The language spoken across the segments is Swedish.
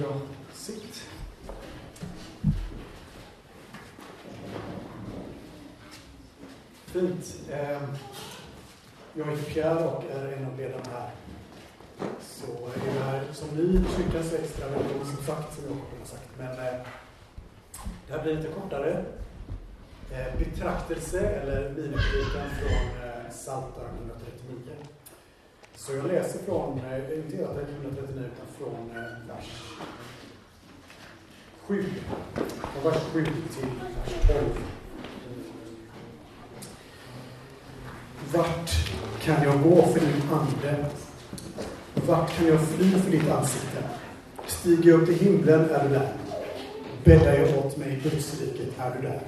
Ja, sitt. Fint. Ehm, jag heter Pierre och är en av ledarna här. Så är det här som ny kyrkans extra välkommen som sagt, som jag har sagt. Men eh, det här blir lite kortare. Eh, betraktelse eller minipredikan från eh, Psaltaren 139. Så jag läser från, eh, inte hela 139 utan från eh, vers 7. Från vers 7 till vers 12. Vart kan jag gå för din ande? Vart kan jag fly för ditt ansikte? Stiger jag upp till himlen är du där. Bäddar jag åt mig i dödsriket är du där.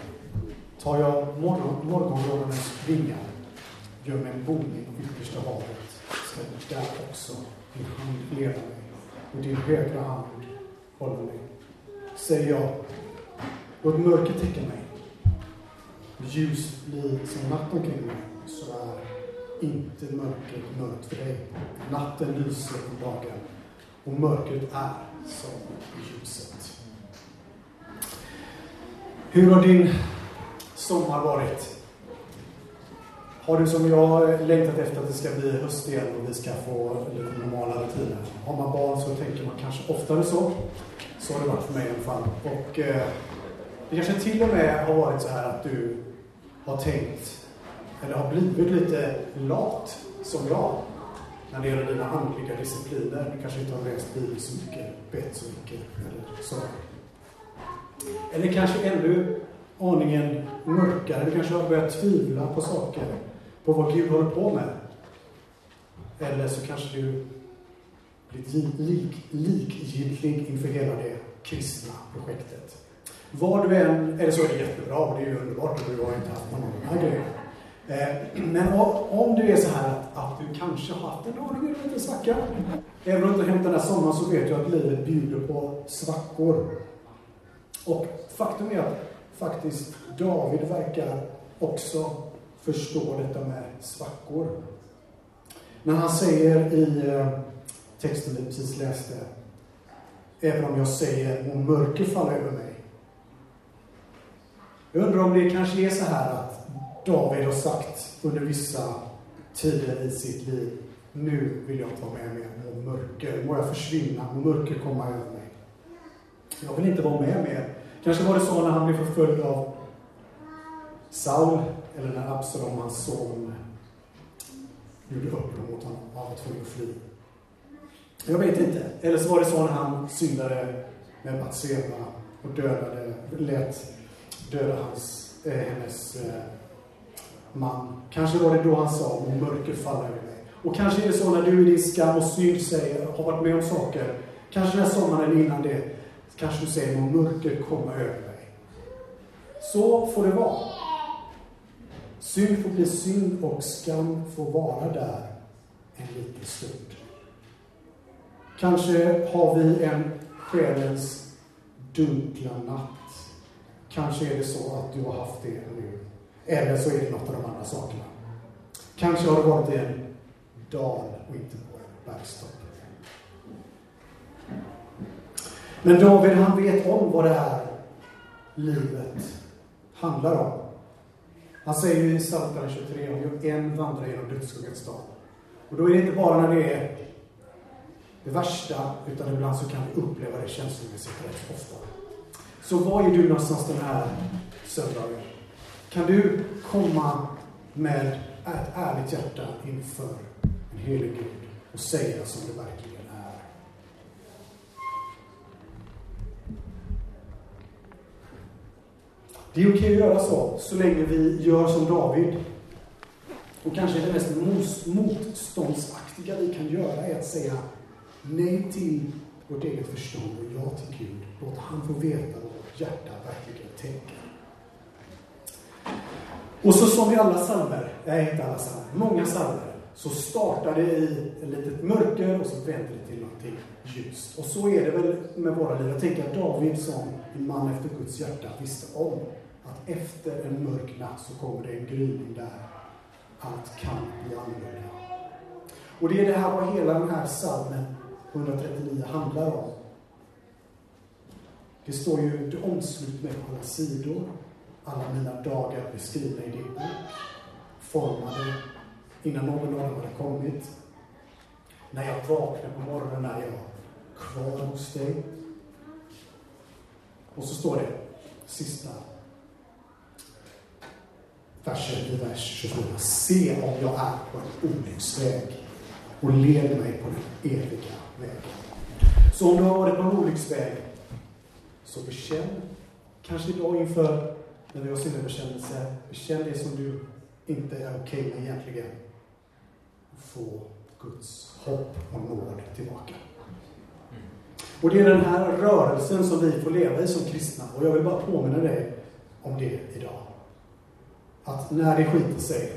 Tar jag morgon, vingar, gör mig en boning i yttersta havet, där också din hand leder mig och din högra hand håller mig. Säger jag, låt mörker täcka mig. Ljus blir som natt omkring mig, så är inte mörkret mörkt för dig. Natten lyser på dagen och mörkret är som ljuset. Hur har din sommar varit? Har du som jag längtat efter att det ska bli höst igen och vi ska få lite normala rutiner? Har man barn så tänker man kanske oftare så. Så har det varit för mig i alla fall. Och eh, det kanske till och med har varit så här att du har tänkt, eller har blivit lite lat, som jag, när det gäller dina andliga discipliner. Du kanske inte har läst Bibeln så mycket, bett så mycket, eller så. Eller kanske ännu aningen mörkare. Du kanske har börjat tvivla på saker, på vad Gud håller på med. Eller så kanske du blir lik, likgiltig inför hela det kristna projektet. Vad du än, eller så är det jättebra, och det är ju underbart, och du har inte haft någon av de här grejerna. Eh, men om du är så här att, att du kanske har haft en aning av en svacka, även om du inte hänt den här sommaren så vet jag att livet bjuder på svackor. Och faktum är att faktiskt David verkar också förstå detta med svackor. När han säger i eh, texten vi precis läste, även om jag säger om mörker faller över mig. Jag undrar om det kanske är så här att David har sagt under vissa tider i sitt liv, nu vill jag inte vara med mer om mörker, må jag försvinna, må mörker komma över mig. Jag vill inte vara med mer. Kanske var det så när han blev förföljd av Saul, eller när Absalom, hans son, gjorde uppror mot honom och han var tvungen att fly. Jag vet inte. Eller så var det så när han syndade med Batseba och dödade, lät döda hans, eh, hennes eh, man. Kanske var det då han sa, om mörker faller över mig. Och kanske är det så när du i din skam och synd säger, har varit med om saker, kanske den här sommaren innan det, kanske du säger, må mörker komma över mig. Så får det vara. Synd får bli synd och skam får vara där en liten stund. Kanske har vi en själens dunkla natt. Kanske är det så att du har haft det nu. Eller så är det något av de andra sakerna. Kanske har det varit i en dal och inte på en bergstopp. Men David, han vet om vad det här livet handlar om. Han säger ju i Psaltaren 23 om en vandrar genom dödsskuggans dal. Och då är det inte bara när det är det värsta, utan ibland så kan vi uppleva det känslomässigt rätt ofta. Så var är du någonstans den här söndagen? Kan du komma med ett ärligt hjärta inför en helig Gud och säga som det verkligen Det är okej att göra så, så länge vi gör som David. Och kanske det mest motståndsaktiga vi kan göra är att säga nej till vårt eget förstånd och ja till Gud. Låt han få veta vad vårt hjärta verkligen tänker. Och så som i alla psalmer, nej inte alla psalmer, många psalmer, så startar det i ett litet mörker och så vänder det till någonting ljust. Och så är det väl med våra liv. Jag tänker att David som en man efter Guds hjärta visste om att efter en mörk natt så kommer det en gryning där allt kan bli annorlunda. Och det är det här vad hela den här psalmen 139 handlar om. Det står ju, du omslut mig på alla sidor. Alla mina dagar beskrivna i din bok. Formade innan någon av dem hade kommit. När jag vaknar på morgonen är jag kvar hos dig. Och så står det, sista vers i vers 24. Se om jag är på en olycksväg och led mig på den eviga vägen. Så om du har varit på en olycksväg, så bekänn, kanske idag inför, när vi har syndabekännelse, bekänn det som du inte är okej okay med egentligen. Få Guds hopp och nåd tillbaka. Och det är den här rörelsen som vi får leva i som kristna. Och jag vill bara påminna dig om det idag. Att när det skiter sig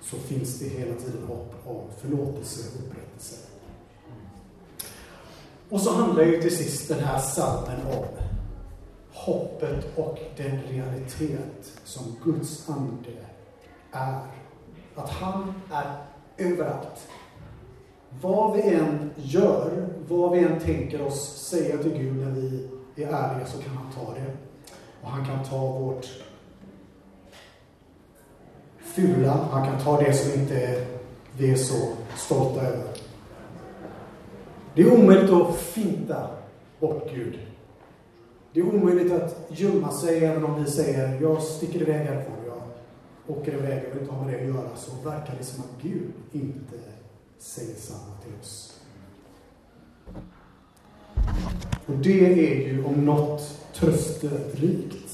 så finns det hela tiden hopp om förlåtelse och upprättelse. Och så handlar ju till sist den här salmen om hoppet och den realitet som Guds ande är. Att han är överallt. Vad vi än gör, vad vi än tänker oss säga till Gud när vi är ärliga så kan han ta det. Och han kan ta vårt fula, han kan ta det som inte vi är så stolta över. Det är omöjligt att finta bort Gud. Det är omöjligt att gömma sig även om vi säger jag sticker iväg härifrån, jag åker iväg, jag vill inte ha med det att göra. Så verkar det som att Gud inte säger samma till oss. Och det är ju om något trösterikt.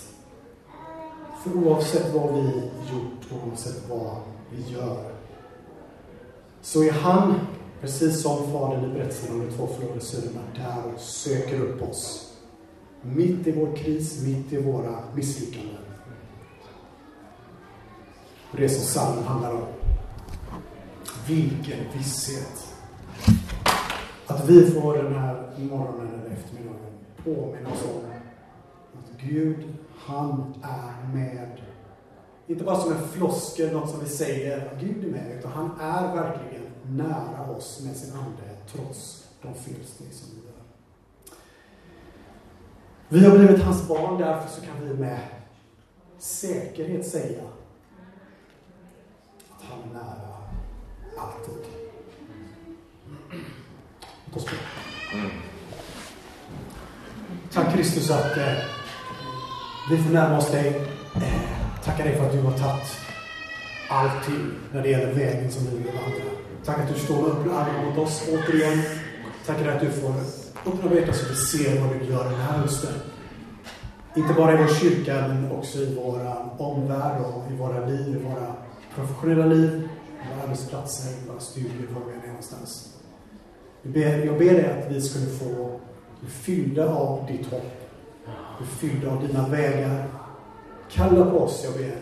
För oavsett vad vi gjort, oavsett vad vi gör, så är han, precis som Fadern i berättelsen om de två förlorade sönerna, där och söker upp oss. Mitt i vår kris, mitt i våra misslyckanden. Och det är som psalmen handlar om. Vilken visshet! Att vi får den här morgonen eller eftermiddagen påminna oss om att Gud, han är med. Inte bara som en floskel, något som vi säger att Gud är med, utan han är verkligen nära oss med sin ande trots de felsteg som vi gör. Vi har blivit hans barn, därför så kan vi med säkerhet säga att han är nära alltid. Låt oss be. Tack Kristus att eh, vi får närma oss dig. Eh, tackar dig för att du har tagit allting när det gäller vägen som vi vill vandra. Tack att du står upp med armarna mot oss återigen. Tackar dig att du får öppna våra så vi ser vad du gör den här hösten. Inte bara i vår kyrka, men också i vår omvärld och i våra liv, i våra professionella liv, våra arbetsplatser, våra studier, var vi än är någonstans. Jag ber, jag ber dig att vi skulle få bli fyllda av ditt hopp, bli fyllda av dina vägar. Kalla på oss, jag ber,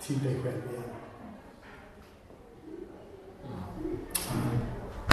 till dig själv igen.